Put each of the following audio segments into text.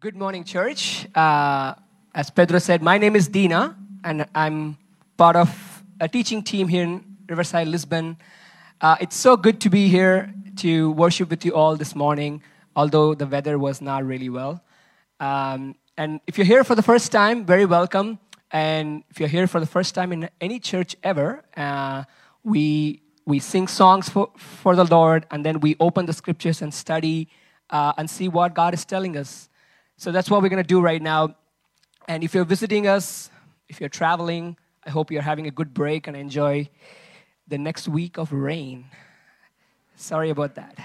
Good morning, church. Uh, as Pedro said, my name is Dina, and I'm part of a teaching team here in Riverside, Lisbon. Uh, it's so good to be here to worship with you all this morning, although the weather was not really well. Um, and if you're here for the first time, very welcome. And if you're here for the first time in any church ever, uh, we we sing songs for, for the Lord, and then we open the scriptures and study uh, and see what God is telling us. So that's what we're going to do right now. And if you're visiting us, if you're traveling, I hope you're having a good break and enjoy the next week of rain. Sorry about that.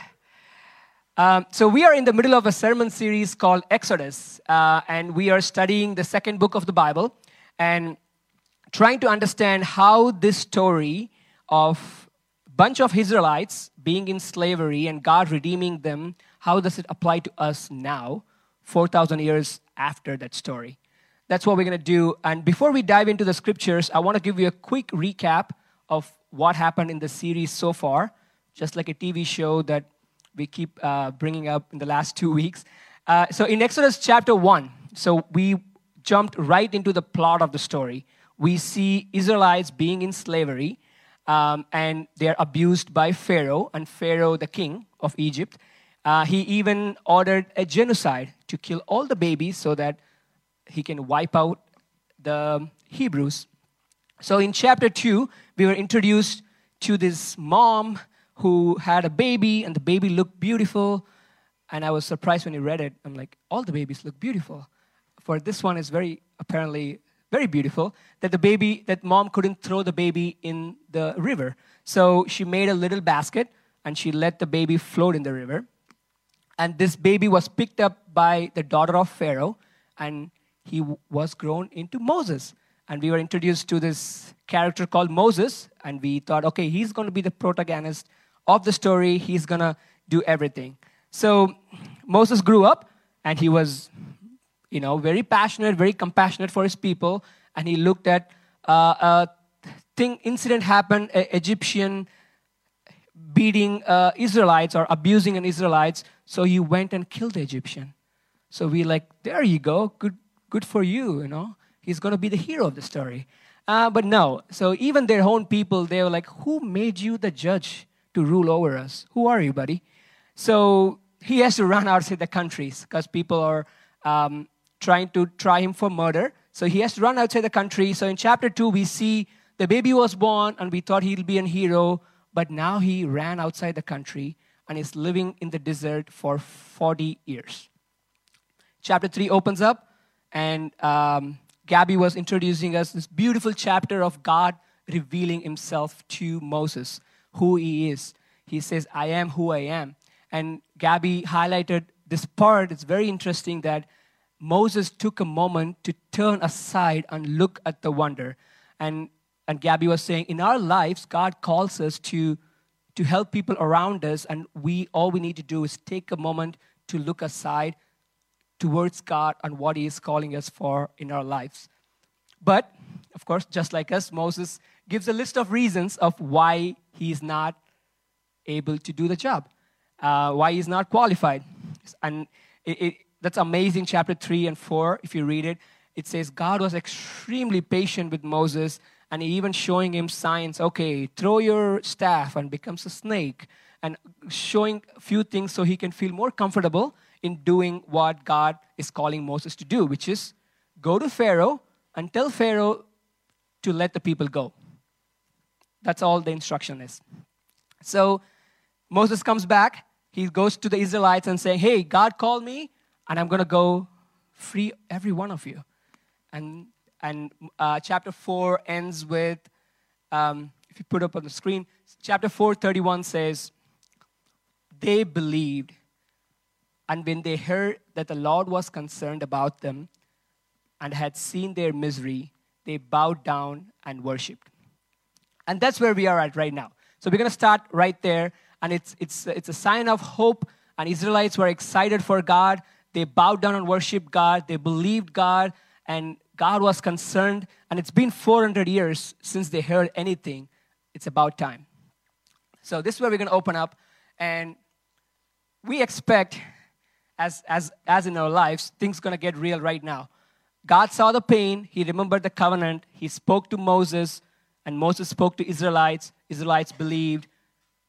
Um, so, we are in the middle of a sermon series called Exodus, uh, and we are studying the second book of the Bible and trying to understand how this story of a bunch of Israelites being in slavery and God redeeming them, how does it apply to us now? 4,000 years after that story. That's what we're going to do. And before we dive into the scriptures, I want to give you a quick recap of what happened in the series so far, just like a TV show that we keep uh, bringing up in the last two weeks. Uh, so in Exodus chapter 1, so we jumped right into the plot of the story. We see Israelites being in slavery, um, and they're abused by Pharaoh, and Pharaoh, the king of Egypt. Uh, he even ordered a genocide to kill all the babies so that he can wipe out the Hebrews. So in chapter 2, we were introduced to this mom who had a baby, and the baby looked beautiful. And I was surprised when I read it. I'm like, all the babies look beautiful. For this one is very apparently very beautiful. That the baby, that mom couldn't throw the baby in the river. So she made a little basket and she let the baby float in the river. And this baby was picked up by the daughter of Pharaoh, and he was grown into Moses. And we were introduced to this character called Moses, and we thought, okay, he's going to be the protagonist of the story. He's going to do everything. So Moses grew up, and he was, you know, very passionate, very compassionate for his people. And he looked at uh, a thing, incident happened, Egyptian beating uh, Israelites or abusing an Israelites. So he went and killed the Egyptian. So we like, there you go, good, good for you, you know. He's going to be the hero of the story. Uh, but no, so even their own people, they were like, who made you the judge to rule over us? Who are you, buddy? So he has to run outside the countries because people are um, trying to try him for murder. So he has to run outside the country. So in chapter 2, we see the baby was born and we thought he'll be a hero, but now he ran outside the country and is living in the desert for 40 years. Chapter 3 opens up, and um, Gabby was introducing us this beautiful chapter of God revealing himself to Moses, who he is. He says, I am who I am. And Gabby highlighted this part. It's very interesting that Moses took a moment to turn aside and look at the wonder. And, and Gabby was saying, in our lives, God calls us to to help people around us and we all we need to do is take a moment to look aside towards god and what he is calling us for in our lives. But of course just like us moses gives a list of reasons of why he is not able to do the job uh, why he's not qualified. And it, it, that's amazing chapter 3 and 4 if you read it. It says god was extremely patient with moses and even showing him signs okay throw your staff and becomes a snake and showing a few things so he can feel more comfortable in doing what god is calling moses to do which is go to pharaoh and tell pharaoh to let the people go. That's all the instruction is. So moses comes back. He goes to the israelites and saying hey god called me and i'm going to go free every one of you. And and uh, chapter 4 ends with, um, if you put up on the screen, chapter 431 says, They believed, and when they heard that the Lord was concerned about them and had seen their misery, they bowed down and worshiped. And that's where we are at right now. So we're going to start right there. And it's, it's, it's a sign of hope. And Israelites were excited for God. They bowed down and worshiped God. They believed God. And God was concerned, and it's been 400 years since they heard anything. It's about time. So, this is where we're going to open up, and we expect as, as, as in our lives, things going to get real right now. God saw the pain, he remembered the covenant, he spoke to Moses, and Moses spoke to Israelites. Israelites believed,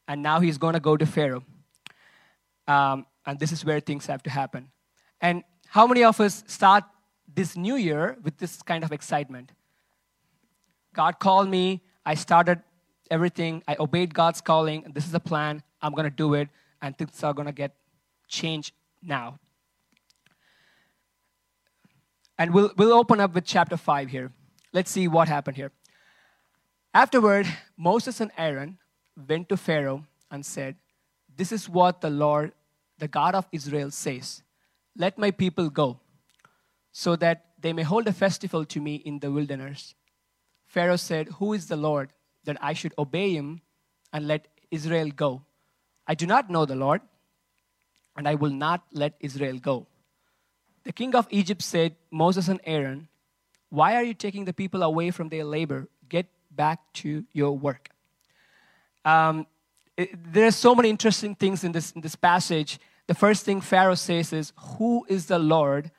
and now he's going to go to Pharaoh. Um, and this is where things have to happen. And how many of us start this new year with this kind of excitement? God called me, I started everything, I obeyed God's calling, this is the plan, I'm to do it, and things are to get changed now. And we'll, we'll open up with chapter 5 here. Let's see what happened here. Afterward, Moses and Aaron went to Pharaoh and said, This is what the Lord, the God of Israel, says Let my people go, so that they may hold a festival to me in the wilderness. Pharaoh said, Who is the Lord that I should obey him and let Israel go? I do not know the Lord, and I will not let Israel go. The king of Egypt said, Moses and Aaron, Why are you taking the people away from their labor? Get back to your work. Um, it, there are so many interesting things in this, in this passage. The first thing Pharaoh says is, Who is the Lord?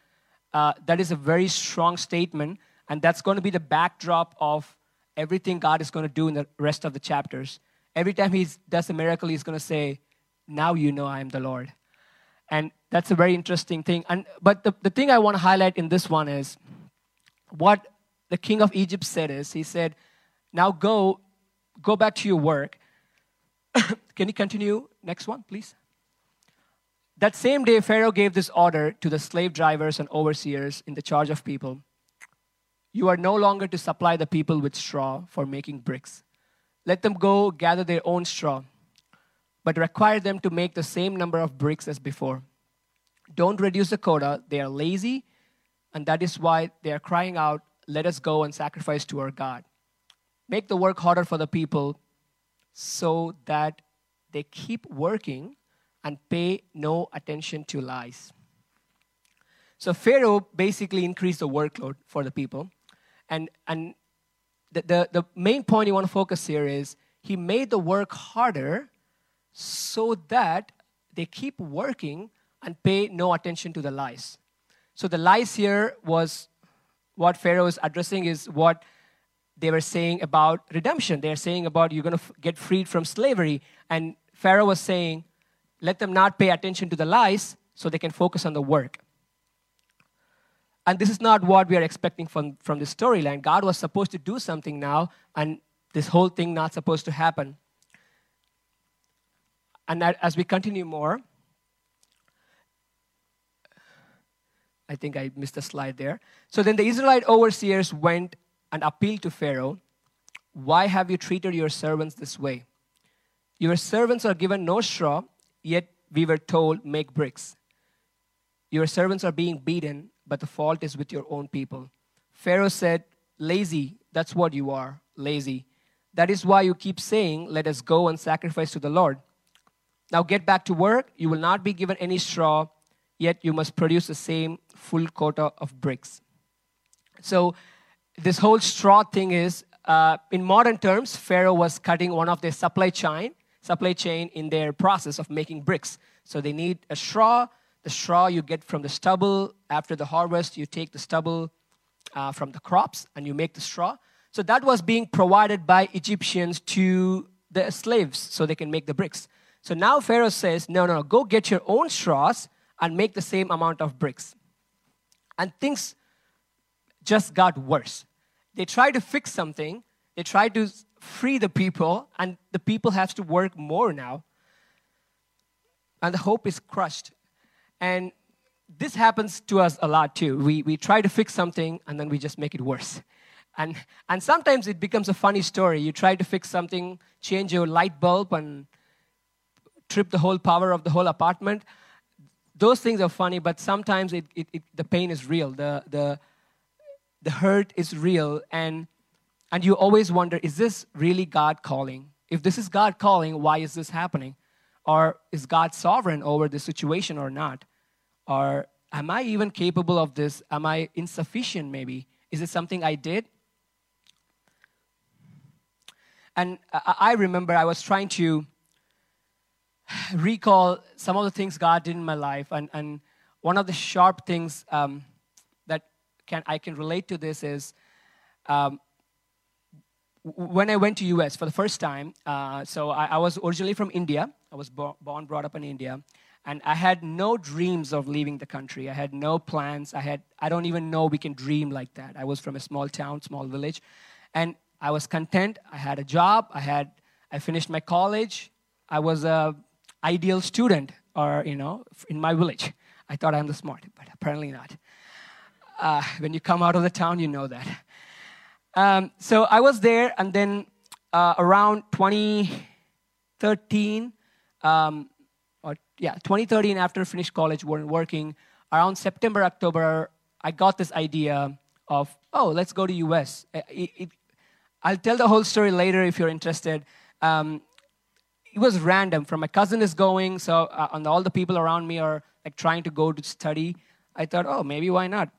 Uh, that is a very strong statement, and that's going to be the backdrop of everything God is going to do in the rest of the chapters. Every time he does a miracle, he's going to say, Now you know I am the Lord. And that's a very interesting thing. And, but the, the thing I want to highlight in this one is what the king of Egypt said is, he said, now go, go back to your work. Can you continue? Next one, please. That same day, Pharaoh gave this order to the slave drivers and overseers in the charge of people You are no longer to supply the people with straw for making bricks. Let them go gather their own straw but require them to make the same number of bricks as before. Don't reduce the quota. They are lazy, and that is why they are crying out, Let us go and sacrifice to our God. Make the work harder for the people so that they keep working and pay no attention to lies. So Pharaoh basically increased the workload for the people. And, and the, the, the main point you want to focus here is he made the work harder so that they keep working and pay no attention to the lies. So the lies here was what Pharaoh is addressing is what they were saying about redemption. They're saying about you're going to f- get freed from slavery. And Pharaoh was saying, let them not pay attention to the lies so they can focus on the work. And this is not what we are expecting from, from this storyline. God was supposed to do something now, and this whole thing not supposed to happen. And as we continue more, I think I missed a slide there. So then the Israelite overseers went and appealed to Pharaoh Why have you treated your servants this way? Your servants are given no straw, yet we were told, Make bricks. Your servants are being beaten, but the fault is with your own people. Pharaoh said, Lazy, that's what you are, lazy. That is why you keep saying, Let us go and sacrifice to the Lord. Now get back to work. You will not be given any straw, yet you must produce the same full quota of bricks. So, this whole straw thing is, uh, in modern terms, Pharaoh was cutting one of their supply chain, supply chain in their process of making bricks. So they need a straw. The straw you get from the stubble. After the harvest, you take the stubble uh, from the crops and you make the straw. So that was being provided by Egyptians to the slaves so they can make the bricks. So now Pharaoh says, no, no, no, go get your own straws and make the same amount of bricks. And things just got worse. They try to fix something, they try to free the people, and the people have to work more now. And the hope is crushed. And this happens to us a lot too. We, we try to fix something and then we just make it worse. And, and sometimes it becomes a funny story. You try to fix something, change your light bulb, and trip the whole power of the whole apartment. Those things are funny, but sometimes it, it, it, the pain is real. The, the, the hurt is real. And, and you always wonder is this really God calling? If this is God calling, why is this happening? Or is God sovereign over the situation or not? Or am I even capable of this? Am I insufficient maybe? Is it something I did? And I remember I was trying to recall some of the things God did in my life. And, and one of the sharp things um, that can, I can relate to this is um, when I went to US for the first time, uh, so I, I, was originally from India. I was bo- born, brought up in India. And I had no dreams of leaving the country. I had no plans. I had, I don't even know we can dream like that. I was from a small town, small village. And I was content. I had a job. I had, I finished my college. I was a ideal student or, you know, in my village. I thought I'm the smart, but apparently not. Uh, when you come out of the town, you know that. Um, so I was there, and then uh, around 2013, um, or yeah, 2013, after I finished college, weren't working. Around September, October, I got this idea of, oh, let's go to US. Uh, it, it, I'll tell the whole story later if you're interested. Um, it was random. From my cousin is going, so uh, and all the people around me are like trying to go to study. I thought, oh, maybe why not?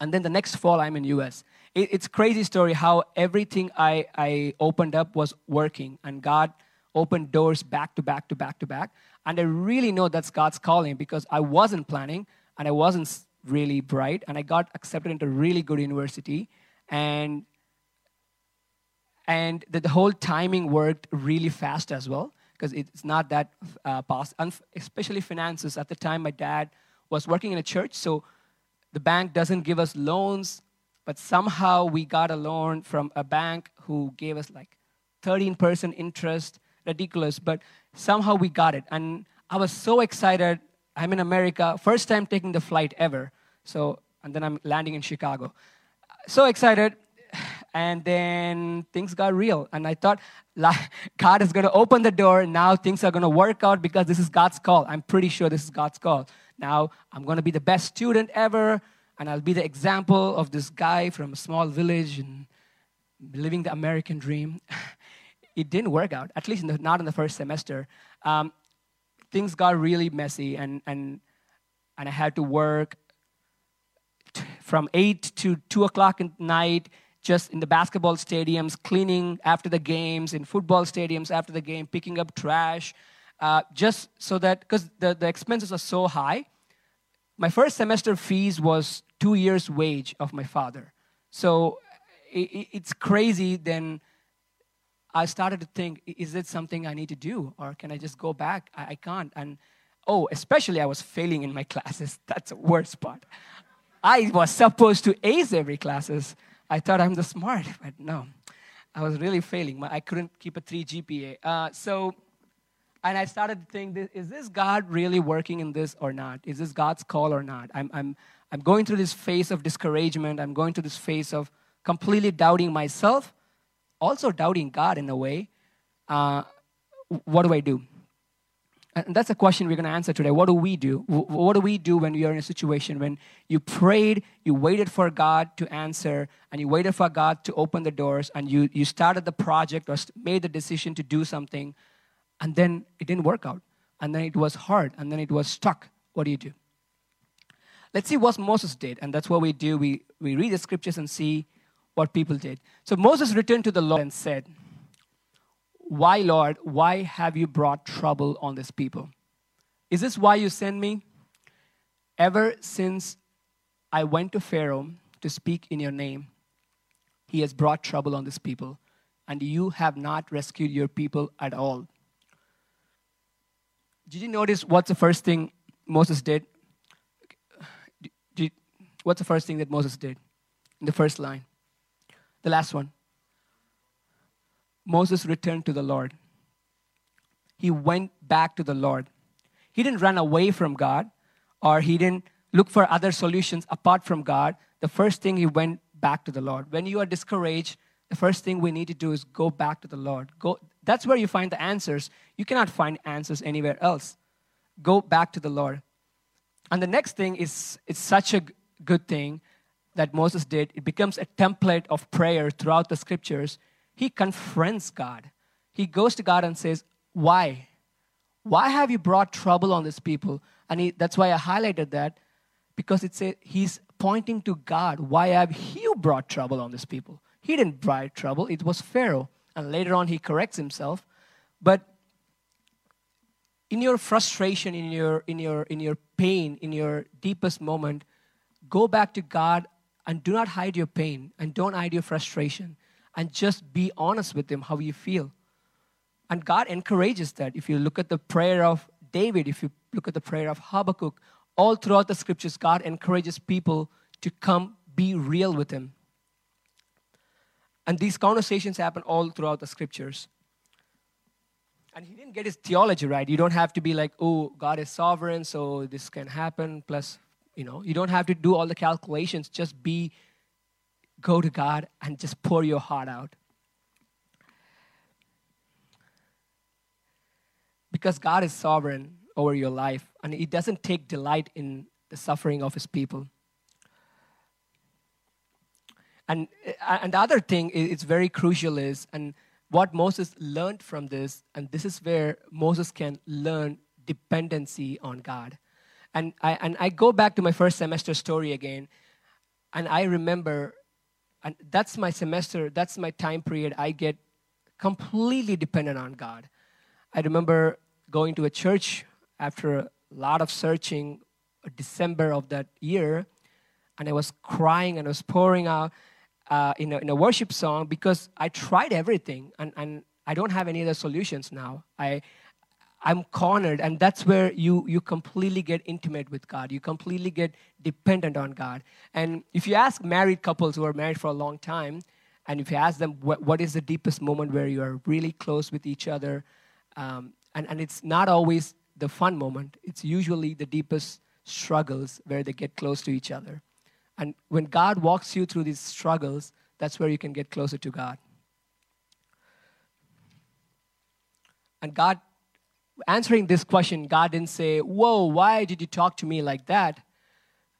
And then the next fall, I'm in US. It, it's crazy story how everything I, I opened up was working, and God opened doors back to back to back to back. And I really know that's God's calling because I wasn't planning and I wasn't really bright, and I got accepted into a really good university, and and the, the whole timing worked really fast as well because it's not that uh, possible, especially finances. At the time, my dad was working in a church, so the bank doesn't give us loans, but somehow we got a loan from a bank who gave us like 13% interest, ridiculous, but somehow we got it. And I was so excited. I'm in America, first time taking the flight ever. So, and then I'm landing in Chicago. So excited. And then things got real. And I thought, God is going to open the door. Now things are going to work out because this is God's call. I'm pretty sure this is God's call. Now I'm going to be the best student ever, and I'll be the example of this guy from a small village and living the American dream. it didn't work out, at least in the, not in the first semester. Um, things got really messy, and, and, and I had to work t- from 8 to 2 o'clock at night just in the basketball stadiums, cleaning after the games, in football stadiums after the game, picking up trash, uh, just so that, because the, the expenses are so high. My first semester fees was two years' wage of my father. So it, it's crazy. Then I started to think, is it something I need to do? Or can I just go back? I, I can't. And oh, especially I was failing in my classes. That's the worst part. I was supposed to ace every classes. I thought I'm the smart, but no. I was really failing. I couldn't keep a 3 GPA. Uh, so and I started to think, is this God really working in this or not? Is this God's call or not? I'm, I'm, I'm going through this phase of discouragement. I'm going through this phase of completely doubting myself, also doubting God in a way. Uh, what do I do? And that's a question we're going to answer today. What do we do? What do we do when are in a situation when you prayed, you waited for God to answer, and you waited for God to open the doors, and you, you started the project or made the decision to do something, and then it didn't work out and then it was hard and then it was stuck what do you do let's see what moses did and that's what we do. We, we read the scriptures and see what people did. So moses returned to the lord and said why lord why have you brought trouble on this people? Is this why you sent me? Ever since i went to pharaoh to speak in your name he has brought trouble on this people and you have not rescued your people at all. Did you notice what's the first thing Moses did? What's the first thing that Moses did in the first line? The last one. Moses returned to the Lord. He went back to the Lord. He didn't run away from God or he didn't look for other solutions apart from God. The first thing he went back to the Lord. When you are discouraged, the first thing we need to do is go back to the Lord. Go, that's where you find the answers. You cannot find answers anywhere else. Go back to the Lord. And the next thing is it's such a good thing that Moses did. It becomes a template of prayer throughout the scriptures. He confronts God. He goes to God and says, Why? Why have you brought trouble on these people? And he, that's why I highlighted that because it's a, he's pointing to God. Why have you brought trouble on these people? He didn't bring trouble, it was Pharaoh and later on he corrects himself. But in your frustration, in your, in, your, in your pain, in your deepest moment, go back to God and do not hide your pain and don't hide your frustration and just be honest with Him how you feel. And God encourages that. If you look at the prayer of David, if you look at the prayer of Habakkuk, all throughout the scriptures, God encourages people to come be real with Him. And these conversations happen all throughout the scriptures. And he didn't get his theology right. You don't have to be like, oh, God is sovereign, so this can happen. Plus, you know, you don't have to do all the calculations. Just be, go to God and just pour your heart out. Because God is sovereign over your life, and He doesn't take delight in the suffering of His people. And, uh, and the other thing it's very crucial is, and what Moses learned from this, and this is where Moses can learn dependency on God. And I, and I go back to my first semester story again, and I remember, and that's my semester, that's my time period, I get completely dependent on God. I remember going to a church after a lot of searching, December of that year, and I was crying and I was pouring out uh, in, a, in a worship song because I tried everything and, and I don't have any other solutions now. I, I'm cornered, and that's where you, you completely get intimate with God. You completely get dependent on God. And if you ask married couples who are married for a long time, and if you ask them what, what is the deepest moment where you are really close with each other, um, and, and it's not always the fun moment, it's usually the deepest struggles where they get close to each other. And when God walks you through these struggles, that's where you can get closer to God. And God, answering this question, God didn't say, Whoa, why did you talk to me like that?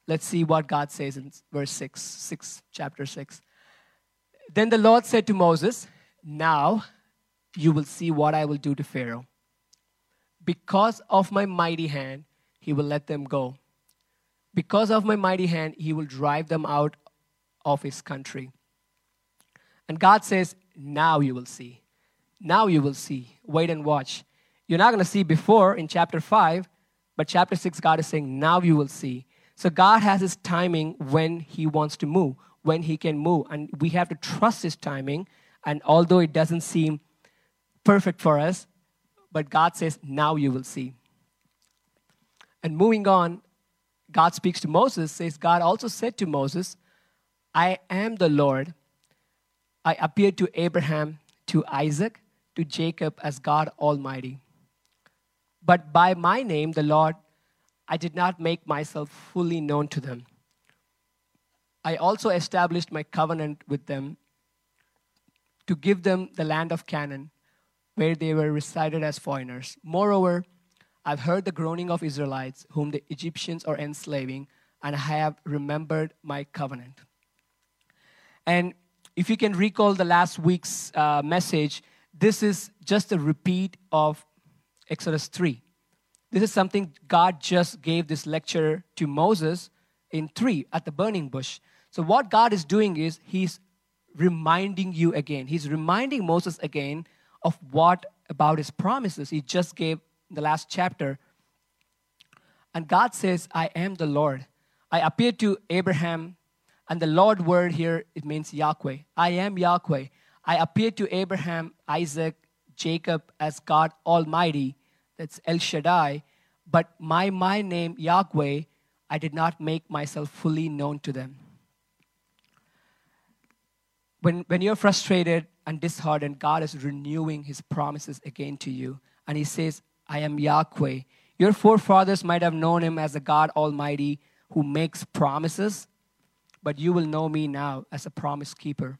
Let's see what God says in verse 6, 6 chapter 6. Then the Lord said to Moses, Now you will see what I will do to Pharaoh. Because of my mighty hand, he will let them go because of my mighty hand, he will drive them out of his country. And God says, Now you will see. Now you will see. Wait and watch. You're not going to see before in chapter 5, but chapter 6, God is saying, Now you will see. So God has his timing when he wants to move, when he can move. And we have to trust his timing. And although it doesn't seem perfect for us, but God says, Now you will see. And moving on, God speaks to Moses, says, God also said to Moses, I am the Lord. I appeared to Abraham, to Isaac, to Jacob as God Almighty. But by my name, the Lord, I did not make myself fully known to them. I also established my covenant with them to give them the land of Canaan, where they were resided as foreigners. Moreover, I've heard the groaning of Israelites, whom the Egyptians are enslaving, and I have remembered my covenant. And if you can recall the last week's uh, message, this is just a repeat of Exodus 3. This is something God just gave this lecture to Moses in 3 at the burning bush. So, what God is doing is He's reminding you again. He's reminding Moses again of what about His promises He just gave in the last chapter. And God says, I am the Lord. I appeared to Abraham, and the Lord word here, it means Yahweh. I am Yahweh. I appeared to Abraham, Isaac, Jacob as God Almighty. That's El Shaddai. But my, my name, Yahweh, I did not make myself fully known to them. When, when you're frustrated and disheartened, God is renewing his promises again to you. And he says, I am Yahweh. Your forefathers might have known him as a God Almighty who makes promises, but you will know me now as a promise keeper.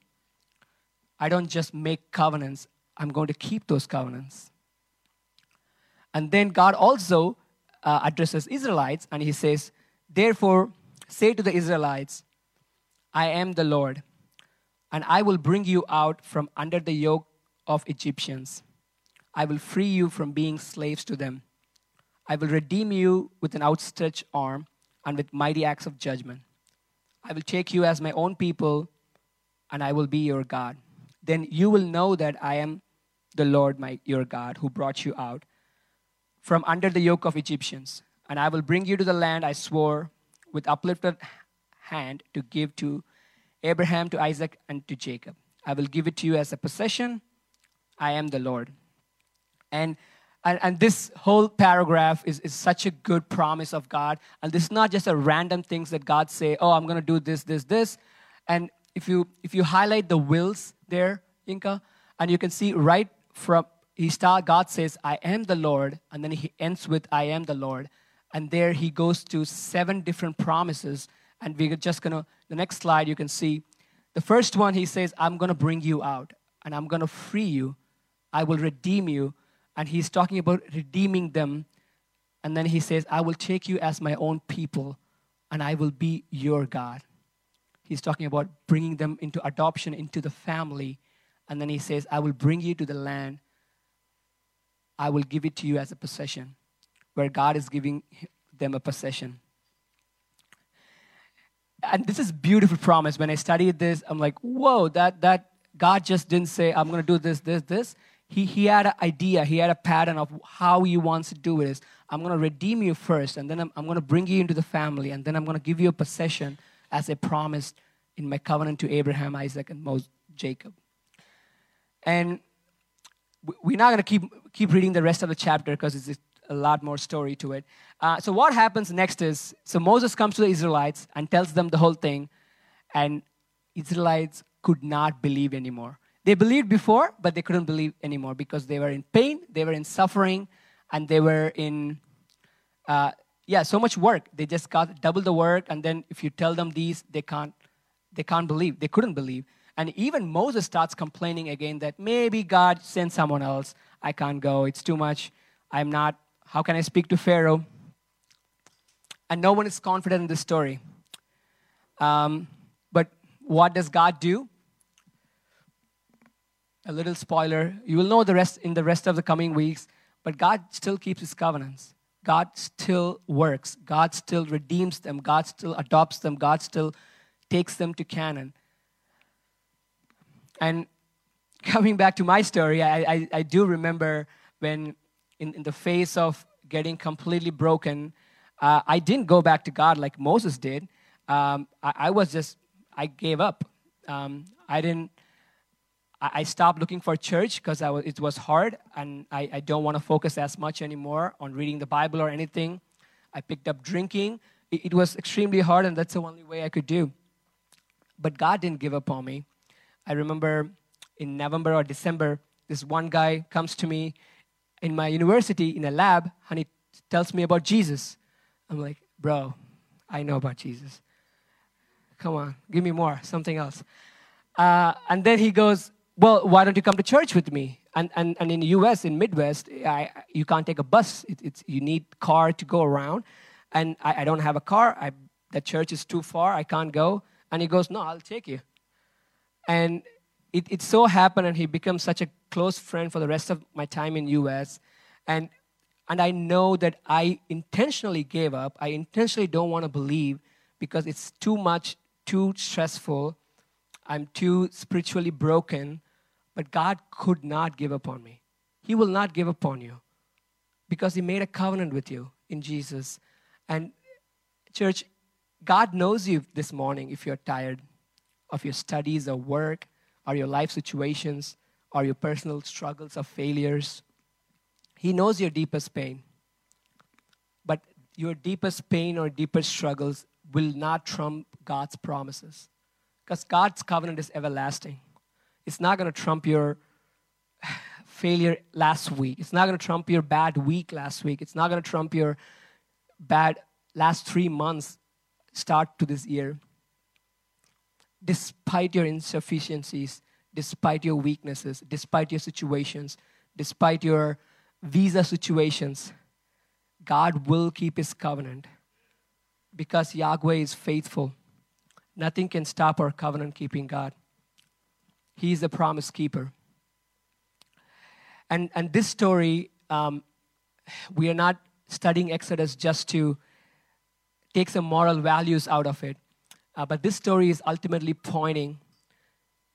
I don't just make covenants, I'm going to keep those covenants. And then God also uh, addresses Israelites and he says, Therefore, say to the Israelites, I am the Lord, and I will bring you out from under the yoke of Egyptians. I will free you from being slaves to them. I will redeem you with an outstretched arm and with mighty acts of judgment. I will take you as my own people, and I will be your God. Then you will know that I am the Lord, my, your God, who brought you out from under the yoke of Egyptians, and I will bring you to the land I swore with uplifted hand to give to Abraham, to Isaac, and to Jacob. I will give it to you as a possession. I am the Lord. And and, and this whole paragraph is, is such a good promise of God. And this is not just a random things that God say, oh, I'm going to do this, this, this. And if you, if you highlight the wills there, Inka, and you can see right from, he start, God says, I am the Lord. And then he ends with, I am the Lord. And there he goes to seven different promises. And we're just to, the next slide, you can see the first one, he says, I'm to bring you out and I'm to free you. I will redeem you and he's talking about redeeming them. And then he says, I will take you as my own people, and I will be your God. He's talking about bringing them into adoption, into the family. And then he says, I will bring you to the land. I will give it to you as a possession, where God is giving them a possession. And this is beautiful promise. When I studied this, I'm like, whoa, that, that God just didn't say, I'm going to do this, this, this he, he had an idea, he had a pattern of how he wants to do it. Is I'm going to redeem you first, and then I'm, I'm going to bring you into the family, and then I'm going to give you a possession as I promised in my covenant to Abraham, Isaac, and Moses, Jacob. And we're not going to keep, keep reading the rest of the chapter because it's a lot more story to it. Uh, so, what happens next is so Moses comes to the Israelites and tells them the whole thing, and Israelites could not believe anymore. They believed before, but they couldn't believe anymore because they were in pain, they were in suffering, and they were in, uh, yeah, so much work. They just got double the work, and then if you tell them these, they can't, they can't believe. They couldn't believe. And even Moses starts complaining again that maybe God sent someone else. I can't go. It's too much. I'm not. How can I speak to Pharaoh? And no one is confident in this story. Um, but what does God do? a little spoiler. You will know the rest in the rest of the coming weeks, but God still keeps his covenants. God still works. God still redeems them. God still adopts them. God still takes them to Canaan. And coming back to my story, I, I, I do remember when, in, in, the face of getting completely broken, uh, I didn't go back to God like Moses did. Um, I, I, was just, I gave up. Um, I didn't I stopped looking for church because it was hard and I, I don't want to focus as much anymore on reading the Bible or anything. I picked up drinking. It, it was extremely hard, and that's the only way I could do. But God didn't give up on me. I remember in November or December, this one guy comes to me in my university in a lab and he tells me about Jesus. I'm like, bro, I know about Jesus. Come on, give me more, something else. Uh, and then he goes, well, why don't you come to church with me? And, and, and in the US, in Midwest, I, you can't take a bus. It, it's, you need car to go around. And I, I don't have a car. I, the church is too far. I can't go. And he goes, no, I'll take you. And it, it so happened, and he becomes such a close friend for the rest of my time in US. And, and I know that I intentionally gave up. I intentionally don't want to believe because it's too much, too stressful. I'm too spiritually broken but God could not give up on me. He will not give up on you because He made a covenant with you in Jesus. And, church, God knows you this morning if you're tired of your studies or work or your life situations or your personal struggles or failures. He knows your deepest pain. But your deepest pain or deepest struggles will not trump God's promises because God's covenant is everlasting. It's not going to trump your failure last week. It's not going to trump your bad week last week. It's not going to trump your bad last three months start to this year. Despite your insufficiencies, despite your weaknesses, despite your situations, despite your visa situations, God will keep his covenant because Yahweh is faithful. Nothing can stop our covenant keeping God. He's the promise keeper. And, and this story, um, we are not studying Exodus just to take some moral values out of it. Uh, but this story is ultimately pointing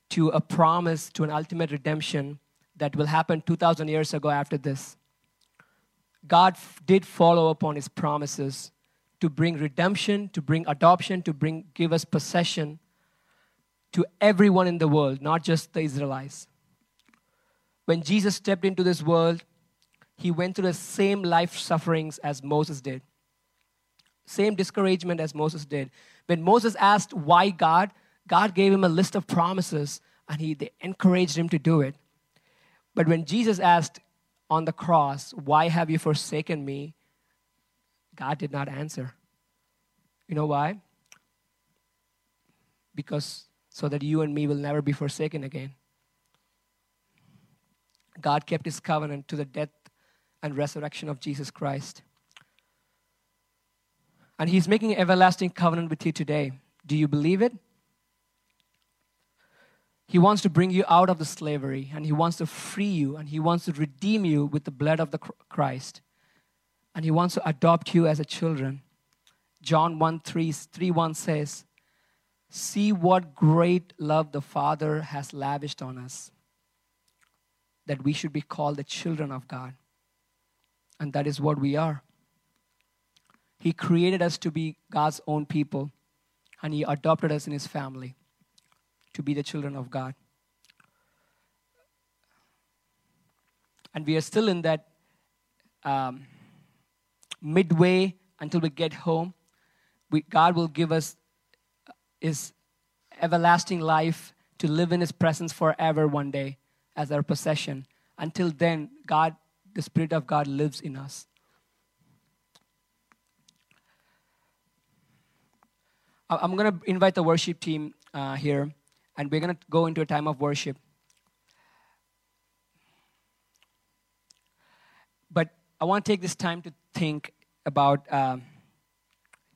to a promise, to an ultimate redemption that will happen 2,000 years ago after this. God f- did follow upon his promises to bring redemption, to bring adoption, to bring give us possession to everyone in the world, not just the Israelites. When Jesus stepped into this world, he went through the same life sufferings as Moses did. Same discouragement as Moses did. When Moses asked why God, God gave him a list of promises and he they encouraged him to do it. But when Jesus asked on the cross, Why have you forsaken me? God did not answer. You know why? Because so that you and me will never be forsaken again. God kept his covenant to the death and resurrection of Jesus Christ. And he's making an everlasting covenant with you today. Do you believe it? He wants to bring you out of the slavery and he wants to free you and he wants to redeem you with the blood of the Christ. And he wants to adopt you as a children. John 1 3, 3 1 says, See what great love the Father has lavished on us, that we should be called the children of God. And that is what we are. He created us to be God's own people, and He adopted us in His family to be the children of God. And we are still in that um, midway until we get home. We, God will give us His everlasting life to live in His presence forever one day as our possession. Until then, God, the Spirit of God, lives in us. I'm going to invite the worship team uh, here and we're going to go into a time of worship. But I want to take this time to think about, um,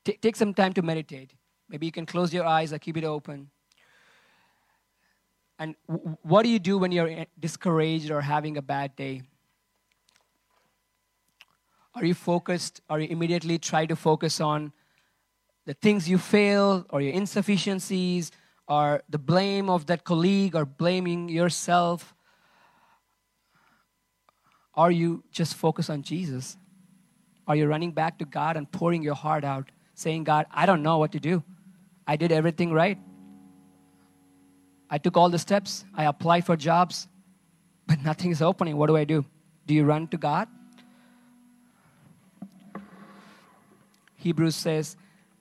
t- take some time to meditate. Maybe you can close your eyes or keep it open. And w- what do you do when you're discouraged or having a bad day? Are you focused? Are you immediately try to focus on the things you fail or your insufficiencies or the blame of that colleague or blaming yourself? Are you just focused on Jesus? Are you running back to God and pouring your heart out, saying, God, I don't know what to do. I did everything right. I took all the steps. I applied for jobs, but nothing is opening. What do I do? Do you run to God? Hebrews says,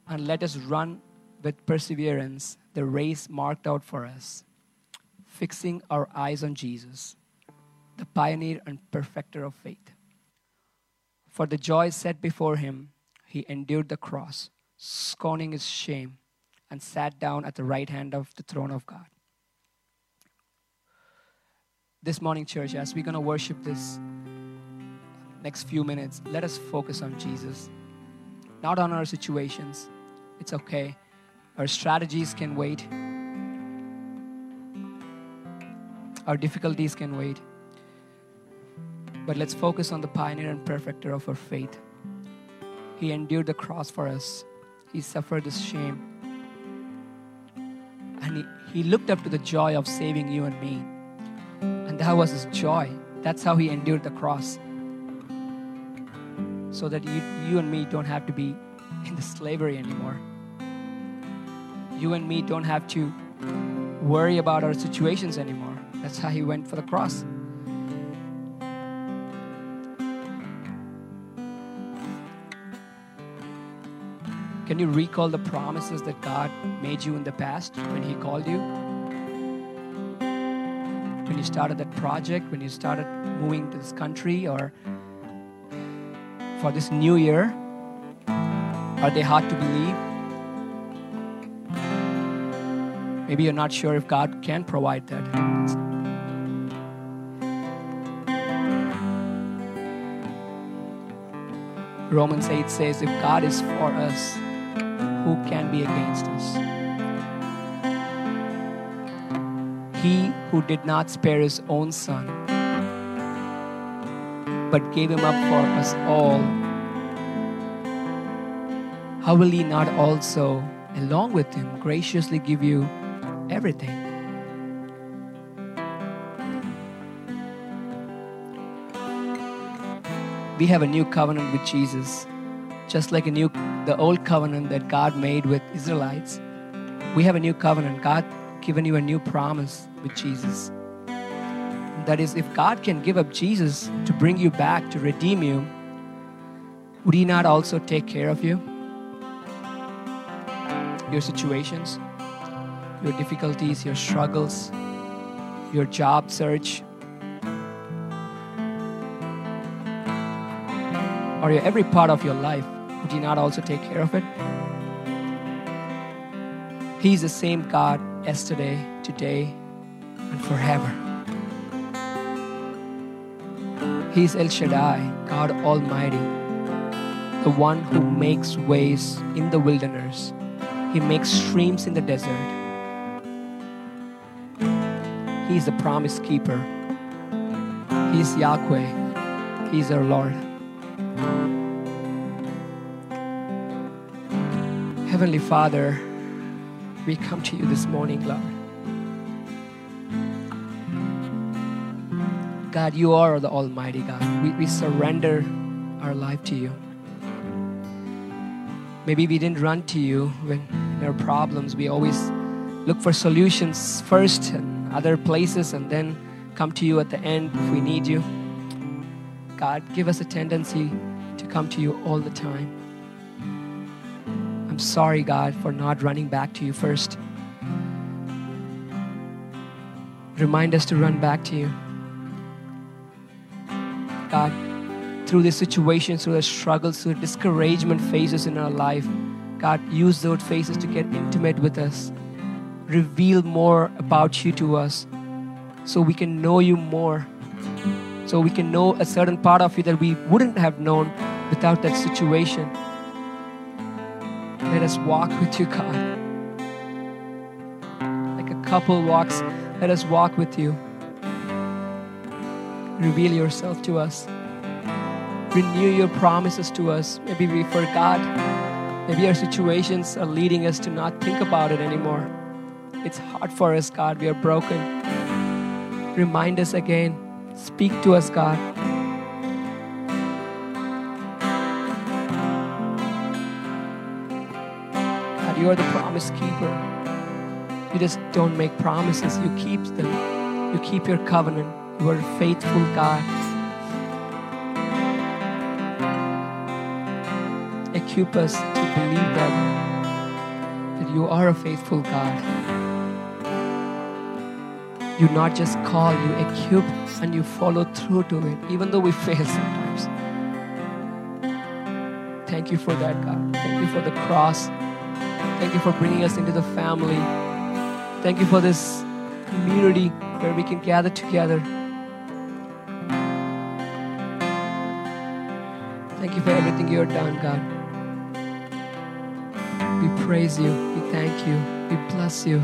and let us run with perseverance the race marked out for us, fixing our eyes on Jesus, the pioneer and perfecter of faith. For the joy set before him, he endured the cross, scorning his shame, and sat down at the right hand of the throne of God. This morning, church, as we're going to worship this next few minutes, let us focus on Jesus, not on our situations. It's okay. Our strategies can wait. Our difficulties can wait. But let's focus on the pioneer and perfecter of our faith. He endured the cross for us, He suffered this shame. And he, he looked up to the joy of saving you and me. And that was His joy. That's how He endured the cross. So that you, you and me don't have to be in the slavery anymore you and me don't have to worry about our situations anymore. That's how he went for the cross. Can you recall the promises that God made you in the past when He called you? When you started that project, when you started moving to this country, or for this new year? Are they hard to believe? Maybe you're not sure if God can provide that. Romans 8 says, If God is for us, who can be against us? He who did not spare his own son, but gave him up for us all, how will he not also, along with him, graciously give you everything. we have a new covenant with Jesus. Just like a new the old covenant that God made with Israelites. We have a new covenant. God given you a new promise with Jesus. That is, if God can give up Jesus to bring you back, to redeem you, would He not also take care of you? Your situations, your difficulties, your struggles, your job search, or your every part of your life, would He not also take care of it? He's the same God yesterday, today, and forever. He's El Shaddai, God Almighty, the one who makes ways in the wilderness. He makes streams in the desert. He's the promise keeper. He's Yahweh. He's our Lord. Heavenly Father, we come to you this morning, Lord. God, you are the Almighty God. We, we surrender our life to you. Maybe we didn't run to you when in problems. We always look for solutions first and other places and then come to you at the end if we need you. God, give us a tendency to come to you all the time. I'm sorry, God, for not running back to you first. Remind us to run back to you. God, through the situations, through the struggles, through the discouragement phases in our life, God, use those faces to get intimate with us. Reveal more about you to us so we can know you more. So we can know a certain part of you that we wouldn't have known without that situation. Let us walk with you, God. Like a couple walks, let us walk with you. Reveal yourself to us. Renew your promises to us. Maybe we forgot. Maybe our situations are leading us to not think about it anymore. It's hard for us, God. We are broken. Remind us again. Speak to us, God. God, you are the promise keeper. You just don't make promises, you keep them. You keep your covenant. You are a faithful God. Equip us to believe that, that you are a faithful God. You not just call, you equip and you follow through to it, even though we fail sometimes. Thank you for that, God. Thank you for the cross. Thank you for bringing us into the family. Thank you for this community where we can gather together. Thank you for everything you have done, God. Praise you. We thank you. We bless you.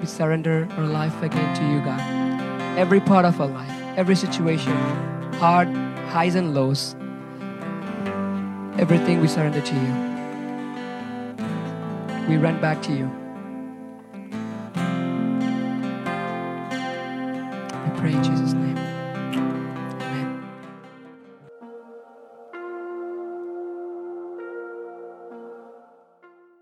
We surrender our life again to you, God. Every part of our life, every situation, hard, highs and lows, everything we surrender to you. We run back to you.